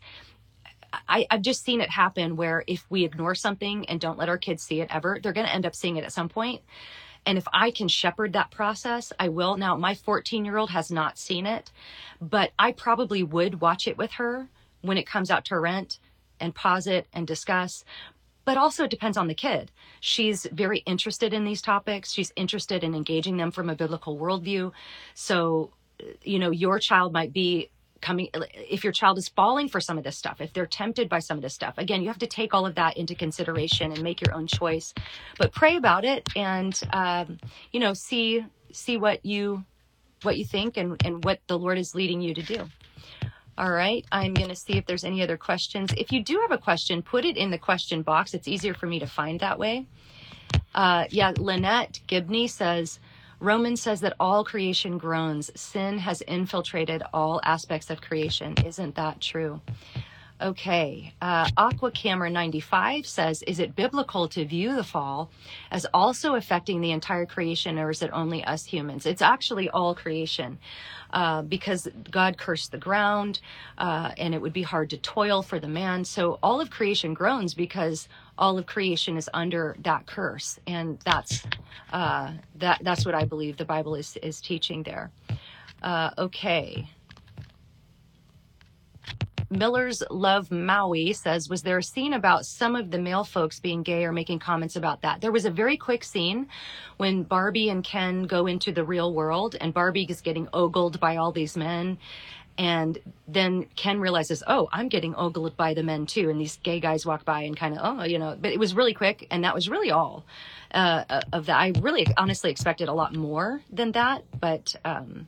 I, have just seen it happen where if we ignore something and don't let our kids see it ever, they're going to end up seeing it at some point. And if I can shepherd that process, I will. Now, my 14 year old has not seen it, but I probably would watch it with her when it comes out to rent and pause it and discuss. but also it depends on the kid. She's very interested in these topics. She's interested in engaging them from a biblical worldview. So, you know, your child might be coming, if your child is falling for some of this stuff, if they're tempted by some of this stuff, again, you have to take all of that into consideration and make your own choice. But pray about it and, um, you know, see see what you what you think and and what the Lord is leading you to do. All right, I'm going to see if there's any other questions. If you do have a question, put it in the question box. It's easier for me to find that way. Uh, yeah, Lynette Gibney says, Romans says that all creation groans. Sin has infiltrated all aspects of creation. Isn't that true? Okay. Uh, Aqua Camera 95 says, Is it biblical to view the fall as also affecting the entire creation, or is it only us humans? It's actually all creation. Uh, because God cursed the ground, uh, and it would be hard to toil for the man. So all of creation groans because all of creation is under that curse, and that's uh, that. That's what I believe the Bible is is teaching there. Uh, okay. Miller's Love Maui says, Was there a scene about some of the male folks being gay or making comments about that? There was a very quick scene when Barbie and Ken go into the real world and Barbie is getting ogled by all these men. And then Ken realizes, oh, I'm getting ogled by the men too. And these gay guys walk by and kind of, oh, you know, but it was really quick. And that was really all uh, of that. I really honestly expected a lot more than that. But, um,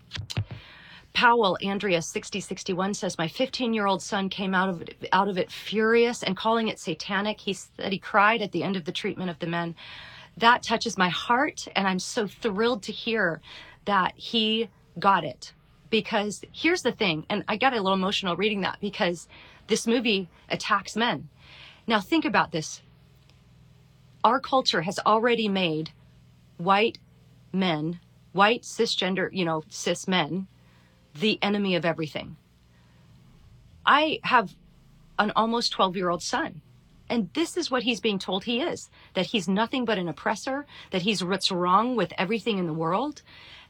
Powell, Andrea 6061 says, My 15 year old son came out of, it, out of it furious and calling it satanic. He said he cried at the end of the treatment of the men. That touches my heart, and I'm so thrilled to hear that he got it. Because here's the thing, and I got a little emotional reading that because this movie attacks men. Now, think about this. Our culture has already made white men, white cisgender, you know, cis men, the enemy of everything. I have an almost 12 year old son. And this is what he's being told he is that he's nothing but an oppressor, that he's what's wrong with everything in the world.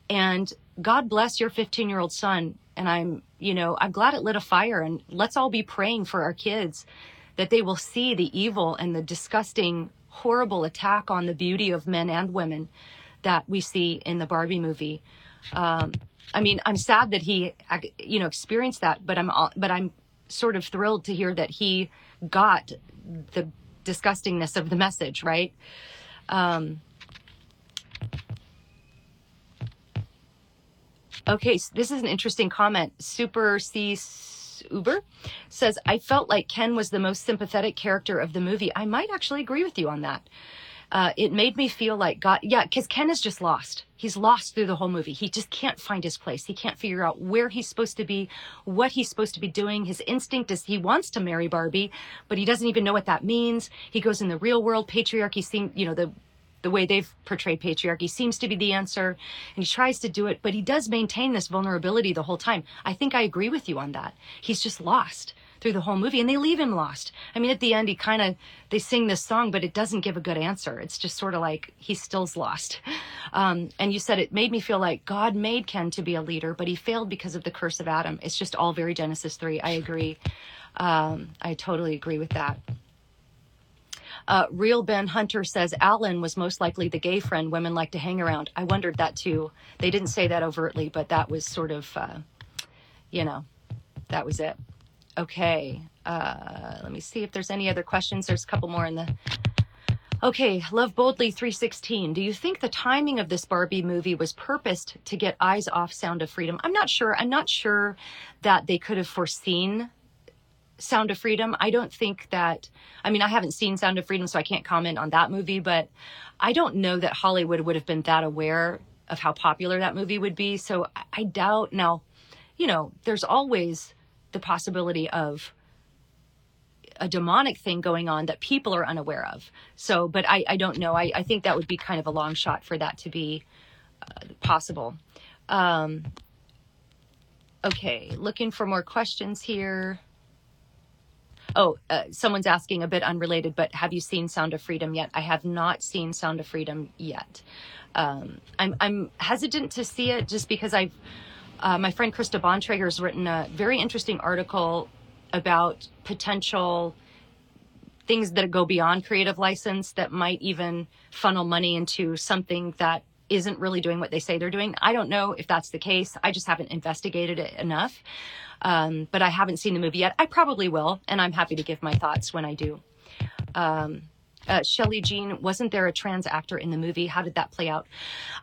And God bless your 15 year old son. And I'm, you know, I'm glad it lit a fire. And let's all be praying for our kids that they will see the evil and the disgusting, horrible attack on the beauty of men and women that we see in the Barbie movie. Um, I mean, I'm sad that he, you know, experienced that, but I'm, but I'm sort of thrilled to hear that he got the disgustingness of the message, right? Um, okay, so this is an interesting comment. Super C Uber says, I felt like Ken was the most sympathetic character of the movie. I might actually agree with you on that uh, it made me feel like God, yeah, because Ken is just lost. He's lost through the whole movie. He just can't find his place. He can't figure out where he's supposed to be, what he's supposed to be doing. His instinct is he wants to marry Barbie, but he doesn't even know what that means. He goes in the real world. Patriarchy seems, you know, the the way they've portrayed patriarchy seems to be the answer and he tries to do it but he does maintain this vulnerability the whole time i think i agree with you on that he's just lost through the whole movie and they leave him lost. I mean, at the end, he kind of, they sing this song, but it doesn't give a good answer. It's just sort of like he still's lost. Um, and you said it made me feel like God made Ken to be a leader, but he failed because of the curse of Adam. It's just all very Genesis 3. I agree. Um, I totally agree with that. Uh, Real Ben Hunter says Alan was most likely the gay friend women like to hang around. I wondered that too. They didn't say that overtly, but that was sort of, uh, you know, that was it. Okay. Uh, let me see if there's any other questions. There's a couple more in the. Okay, Love Boldly 316. Do you think the timing of this Barbie movie was purposed to get eyes off Sound of Freedom? I'm not sure. I'm not sure that they could have foreseen Sound of Freedom. I don't think that, I mean, I haven't seen Sound of Freedom, so I can't comment on that movie, but I don't know that Hollywood would have been that aware of how popular that movie would be. So I doubt. Now, you know, there's always the possibility of a demonic thing going on that people are unaware of. So, but I, I don't know. I, I think that would be kind of a long shot for that to be uh, possible. Um, okay, looking for more questions here. Oh, uh, someone's asking a bit unrelated, but have you seen Sound of Freedom yet? I have not seen Sound of Freedom yet. Um, I'm I'm hesitant to see it just because I've uh, my friend Krista Bontrager has written a very interesting article about potential things that go beyond creative license that might even funnel money into something that isn't really doing what they say they're doing. I don't know if that's the case. I just haven't investigated it enough. Um, but I haven't seen the movie yet. I probably will, and I'm happy to give my thoughts when I do. Um, uh, Shelley Jean, wasn't there a trans actor in the movie? How did that play out?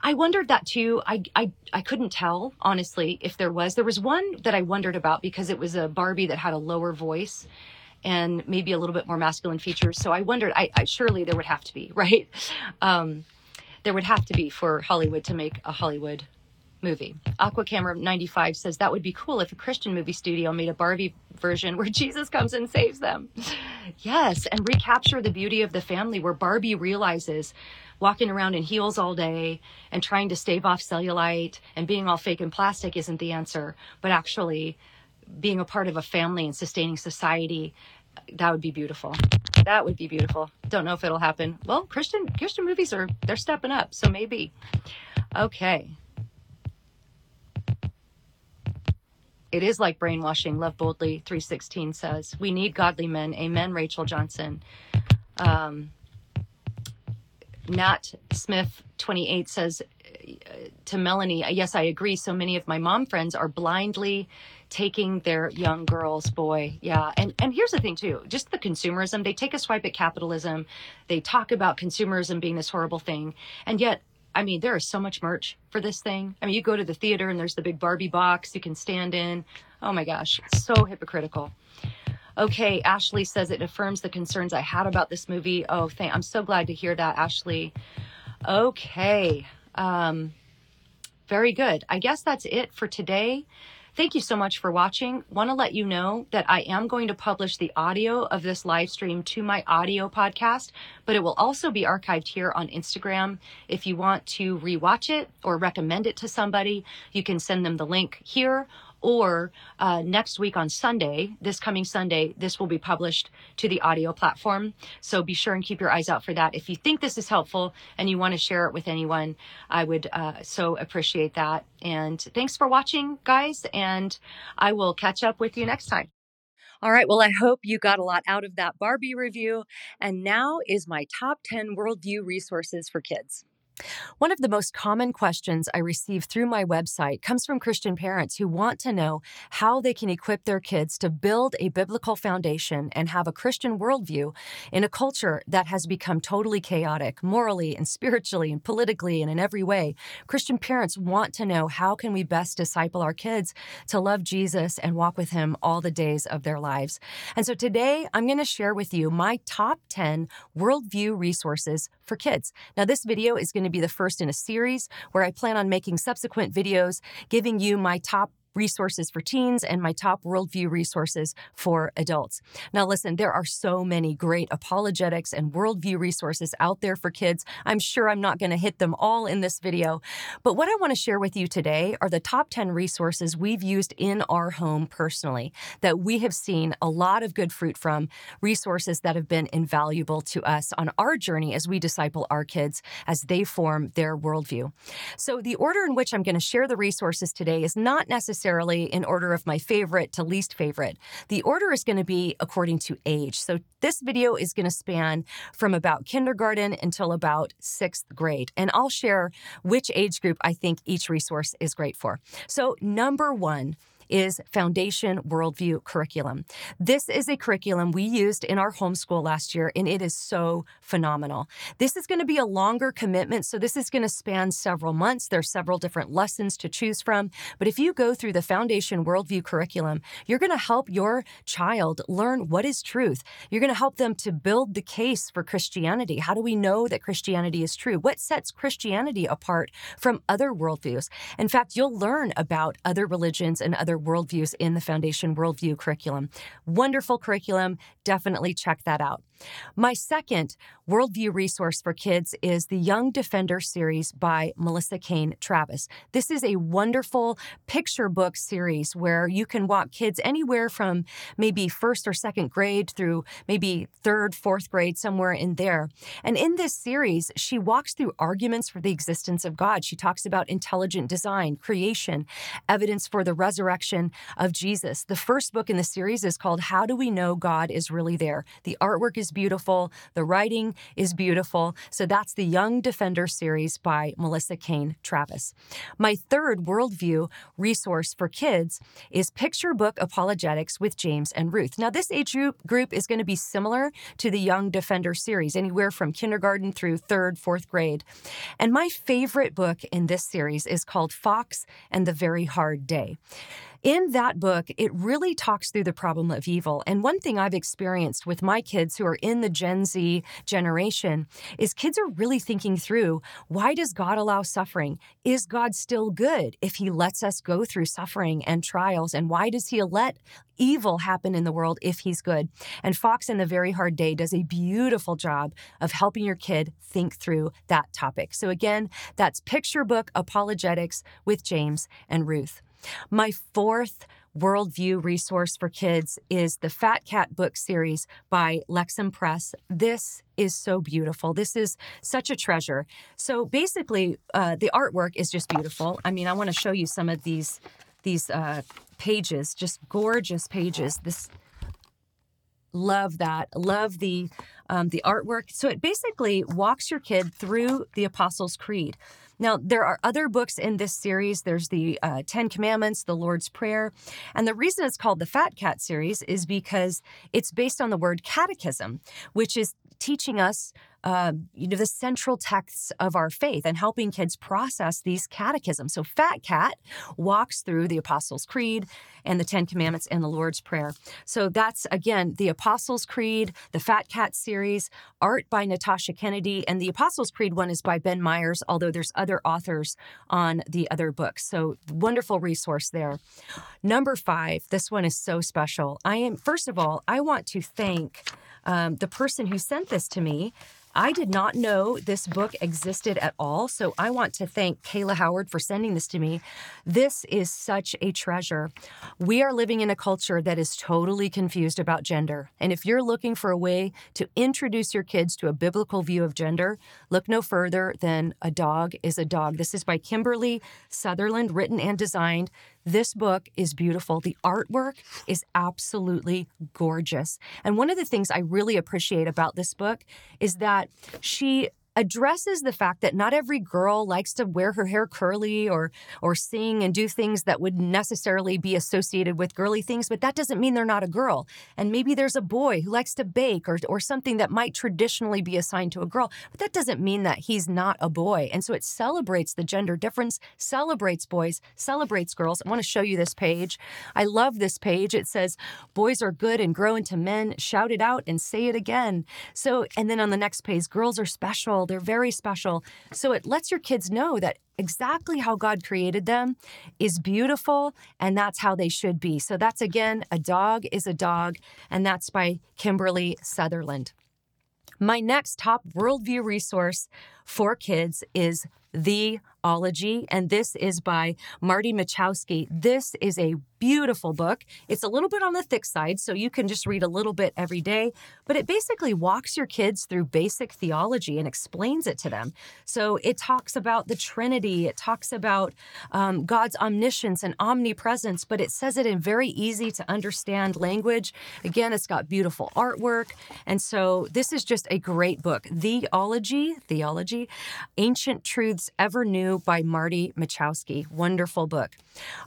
I wondered that too. I, I, I couldn't tell, honestly, if there was. There was one that I wondered about because it was a Barbie that had a lower voice and maybe a little bit more masculine features. So I wondered, I, I surely there would have to be, right? Um, there would have to be for Hollywood to make a Hollywood movie. Aqua Camera 95 says that would be cool if a Christian movie studio made a Barbie version where Jesus comes and saves them. Yes, and recapture the beauty of the family where Barbie realizes walking around in heels all day and trying to stave off cellulite and being all fake and plastic isn't the answer, but actually being a part of a family and sustaining society that would be beautiful. That would be beautiful. Don't know if it'll happen. Well, Christian Christian movies are they're stepping up, so maybe. Okay. It is like brainwashing. Love boldly. Three sixteen says we need godly men. Amen. Rachel Johnson. Um, Nat Smith twenty eight says to Melanie, yes, I agree. So many of my mom friends are blindly taking their young girls boy yeah and and here's the thing too just the consumerism they take a swipe at capitalism they talk about consumerism being this horrible thing and yet I mean, there is so much merch for this thing. I mean, you go to the theater and there's the big Barbie box you can stand in. Oh my gosh, so hypocritical. Okay, Ashley says it affirms the concerns I had about this movie. Oh, thank, I'm so glad to hear that, Ashley. Okay, um, very good. I guess that's it for today. Thank you so much for watching. Want to let you know that I am going to publish the audio of this live stream to my audio podcast, but it will also be archived here on Instagram. If you want to rewatch it or recommend it to somebody, you can send them the link here or uh, next week on Sunday, this coming Sunday, this will be published to the audio platform. So be sure and keep your eyes out for that. If you think this is helpful and you want to share it with anyone, I would uh, so appreciate that. And thanks for watching, guys, and I will catch up with you next time. All right. Well, I hope you got a lot out of that Barbie review. And now is my top 10 worldview resources for kids. One of the most common questions I receive through my website comes from Christian parents who want to know how they can equip their kids to build a biblical foundation and have a Christian worldview in a culture that has become totally chaotic, morally and spiritually and politically and in every way. Christian parents want to know how can we best disciple our kids to love Jesus and walk with him all the days of their lives. And so today I'm going to share with you my top 10 worldview resources for kids. Now, this video is going to be the first in a series where I plan on making subsequent videos giving you my top resources for teens and my top worldview resources for adults. Now, listen, there are so many great apologetics and worldview resources out there for kids. I'm sure I'm not going to hit them all in this video, but what I want to share with you today are the top 10 resources we've used in our home personally that we have seen a lot of good fruit from, resources that have been invaluable to us on our journey as we disciple our kids as they form their worldview. So, the order in which I'm going to share the resources today is not necessarily necessarily in order of my favorite to least favorite. The order is going to be according to age. So this video is going to span from about kindergarten until about sixth grade. And I'll share which age group I think each resource is great for. So, number one, is Foundation Worldview Curriculum. This is a curriculum we used in our homeschool last year, and it is so phenomenal. This is going to be a longer commitment, so this is going to span several months. There's several different lessons to choose from. But if you go through the Foundation Worldview Curriculum, you're going to help your child learn what is truth. You're going to help them to build the case for Christianity. How do we know that Christianity is true? What sets Christianity apart from other worldviews? In fact, you'll learn about other religions and other worldviews in the Foundation Worldview curriculum. Wonderful curriculum. Definitely check that out. My second worldview resource for kids is the Young Defender series by Melissa Cain Travis. This is a wonderful picture book series where you can walk kids anywhere from maybe first or second grade through maybe third, fourth grade, somewhere in there. And in this series, she walks through arguments for the existence of God. She talks about intelligent design, creation, evidence for the resurrection of Jesus. The first book in the series is called How Do We Know God is Really There? The artwork is beautiful, the writing is beautiful. So that's the Young Defender series by Melissa Cain Travis. My third worldview resource for kids is Picture Book Apologetics with James and Ruth. Now, this age group is going to be similar to the Young Defender series, anywhere from kindergarten through third, fourth grade. And my favorite book in this series is called Fox and the Very Hard Day. In that book, it really talks through the problem of evil. And one thing I've experienced with my kids who are in the Gen Z generation is kids are really thinking through why does God allow suffering? Is God still good if he lets us go through suffering and trials? And why does he let evil happen in the world if he's good? And Fox in the Very Hard Day does a beautiful job of helping your kid think through that topic. So again, that's Picture Book Apologetics with James and Ruth. My fourth worldview resource for kids is the Fat Cat book series by Lexham Press. This is so beautiful. This is such a treasure. So basically, uh, the artwork is just beautiful. I mean, I want to show you some of these these uh, pages, just gorgeous pages. This love that. Love the um, the artwork. So it basically walks your kid through the Apostles' Creed. Now, there are other books in this series. There's the uh, Ten Commandments, the Lord's Prayer. And the reason it's called the Fat Cat series is because it's based on the word catechism, which is teaching us uh, you know, the central texts of our faith and helping kids process these catechisms. So Fat Cat walks through the Apostles' Creed and the Ten Commandments and the Lord's Prayer. So that's again the Apostles' Creed, the Fat Cat series, art by Natasha Kennedy, and the Apostles' Creed one is by Ben Myers, although there's other authors on the other books. So wonderful resource there. Number five, this one is so special. I am first of all, I want to thank um, the person who sent this to me I did not know this book existed at all, so I want to thank Kayla Howard for sending this to me. This is such a treasure. We are living in a culture that is totally confused about gender. And if you're looking for a way to introduce your kids to a biblical view of gender, look no further than A Dog is a Dog. This is by Kimberly Sutherland, written and designed. This book is beautiful. The artwork is absolutely gorgeous. And one of the things I really appreciate about this book is that she addresses the fact that not every girl likes to wear her hair curly or or sing and do things that would necessarily be associated with girly things but that doesn't mean they're not a girl. And maybe there's a boy who likes to bake or or something that might traditionally be assigned to a girl but that doesn't mean that he's not a boy. And so it celebrates the gender difference celebrates boys celebrates girls. I want to show you this page. I love this page. It says boys are good and grow into men. Shout it out and say it again. So and then on the next page girls are special They're very special. So it lets your kids know that exactly how God created them is beautiful and that's how they should be. So that's again, A Dog is a Dog, and that's by Kimberly Sutherland. My next top worldview resource for kids is The Ology, and this is by Marty Machowski. This is a beautiful book. It's a little bit on the thick side, so you can just read a little bit every day, but it basically walks your kids through basic theology and explains it to them. So it talks about the Trinity, it talks about um, God's omniscience and omnipresence, but it says it in very easy to understand language. Again, it's got beautiful artwork. And so this is just a great book. Theology, Theology, Ancient Truths Ever New by Marty Machowski. Wonderful book.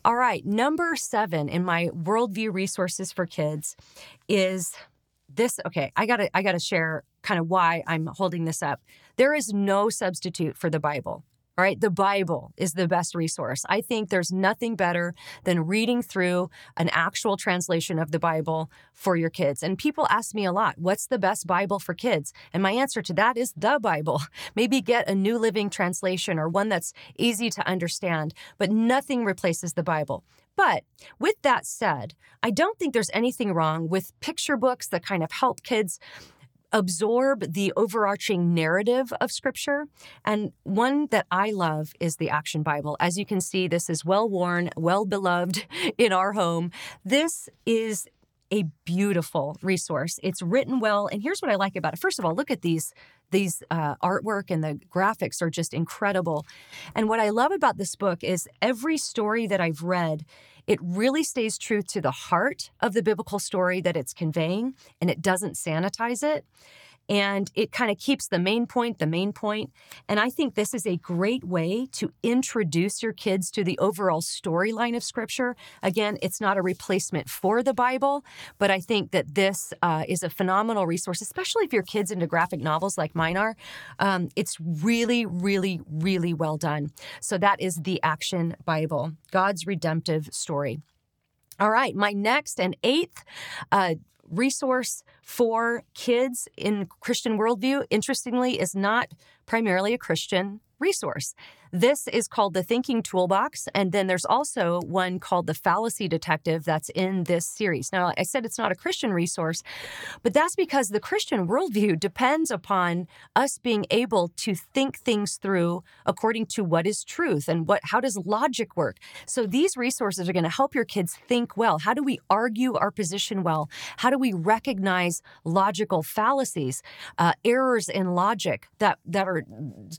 All right, number seven in my worldview resources for kids is this okay i gotta i gotta share kind of why i'm holding this up there is no substitute for the bible all right, the Bible is the best resource. I think there's nothing better than reading through an actual translation of the Bible for your kids. And people ask me a lot, what's the best Bible for kids? And my answer to that is the Bible. Maybe get a New Living Translation or one that's easy to understand, but nothing replaces the Bible. But with that said, I don't think there's anything wrong with picture books that kind of help kids absorb the overarching narrative of scripture. And one that I love is the Action Bible. As you can see, this is well worn, well beloved in our home. This is a beautiful resource. It's written well. And here's what I like about it. First of all, look at these these uh, artwork and the graphics are just incredible. And what I love about this book is every story that I've read, it really stays true to the heart of the biblical story that it's conveying, and it doesn't sanitize it and it kind of keeps the main point the main point. and i think this is a great way to introduce your kids to the overall storyline of scripture. Again it's not a replacement for the bible but i think that this uh, is a phenomenal resource especially if your kids into graphic novels like mine are. Um, it's really really really well done. So that is the action bible god's redemptive story. All right, my next and eighth uh, resource for kids in Christian worldview, interestingly, is not primarily a Christian resource. This is called the Thinking Toolbox. And then there's also one called the Fallacy Detective that's in this series. Now, I said it's not a Christian resource, but that's because the Christian worldview depends upon us being able to think things through according to what is truth and what how does logic work. So these resources are going to help your kids think well. How do we argue our position well? How do we recognize logical fallacies, uh, errors in logic that that are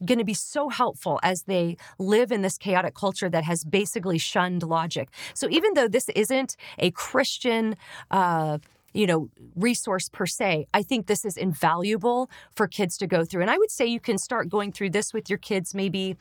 going to be so helpful as they live in this chaotic culture that has basically shunned logic. So even though this isn't a Christian, uh, you know, resource per se. I think this is invaluable for kids to go through. And I would say you can start going through this with your kids maybe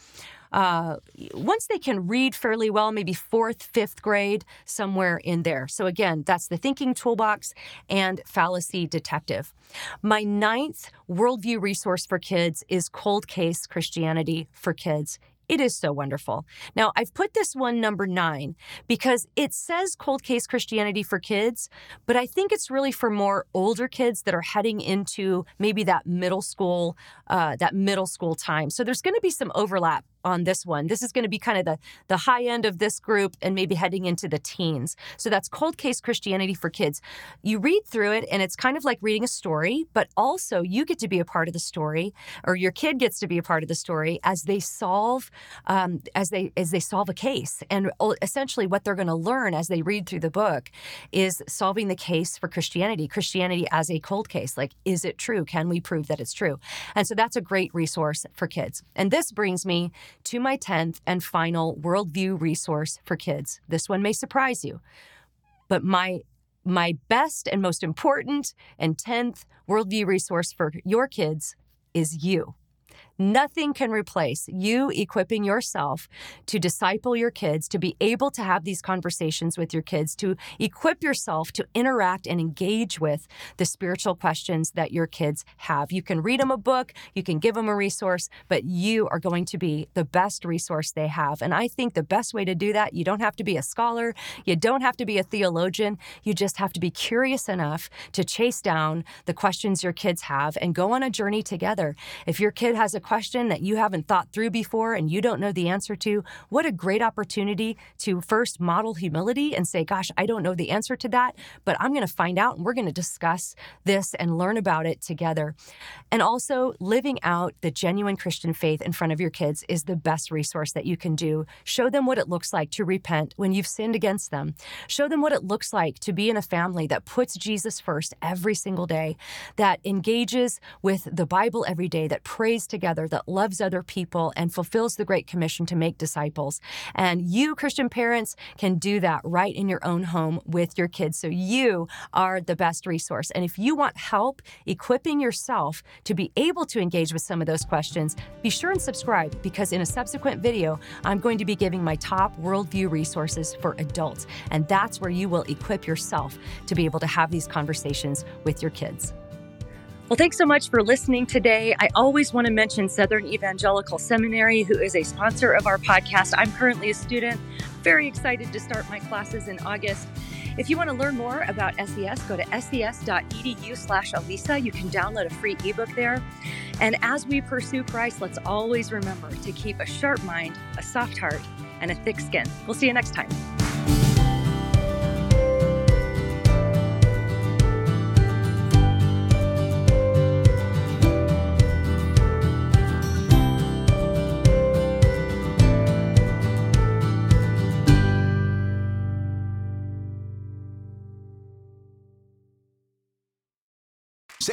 uh, once they can read fairly well, maybe fourth, fifth grade, somewhere in there. So again, that's the thinking toolbox and fallacy detective. My ninth worldview resource for kids is Cold Case Christianity for Kids. It is so wonderful. Now, I've put this one number nine because it says cold case Christianity for kids, but I think it's really for more older kids that are heading into maybe that middle school, uh, that middle school time. So there's going to be some overlap on this one. This is going to be kind of the, the high end of this group and maybe heading into the teens. So that's Cold Case Christianity for Kids. You read through it and it's kind of like reading a story, but also you get to be a part of the story or your kid gets to be a part of the story as they solve um, as they as they solve a case. And essentially what they're going to learn as they read through the book is solving the case for Christianity, Christianity as a cold case. Like, is it true? Can we prove that it's true? And so that's a great resource for kids. And this brings me to my 10th and final worldview resource for kids. This one may surprise you, but my my best and most important and 10th worldview resource for your kids is you. Nothing can replace you equipping yourself to disciple your kids, to be able to have these conversations with your kids, to equip yourself to interact and engage with the spiritual questions that your kids have. You can read them a book, you can give them a resource, but you are going to be the best resource they have. And I think the best way to do that, you don't have to be a scholar, you don't have to be a theologian, you just have to be curious enough to chase down the questions your kids have and go on a journey together. If your kid has a question that you haven't thought through before and you don't know the answer to, what a great opportunity to first model humility and say, Gosh, I don't know the answer to that, but I'm going to find out and we're going to discuss this and learn about it together. And also, living out the genuine Christian faith in front of your kids is the best resource that you can do. Show them what it looks like to repent when you've sinned against them. Show them what it looks like to be in a family that puts Jesus first every single day, that engages with the Bible every day, that prays together together that loves other people and fulfills the Great Commission to make disciples. And you, Christian parents, can do that right in your own home with your kids. So you are the best resource. And if you want help equipping yourself to be able to engage with some of those questions, be sure and subscribe because in a subsequent video, I'm going to be giving my top worldview resources for adults. And that's where you will equip yourself to be able to have these conversations with your kids. Well, thanks so much for listening today. I always want to mention Southern Evangelical Seminary, who is a sponsor of our podcast. I'm currently a student, very excited to start my classes in August. If you want to learn more about SES, go to ses.edu slash Alisa. You can download a free ebook there. And as we pursue Christ, let's always remember to keep a sharp mind, a soft heart, and a thick skin. We'll see you next time.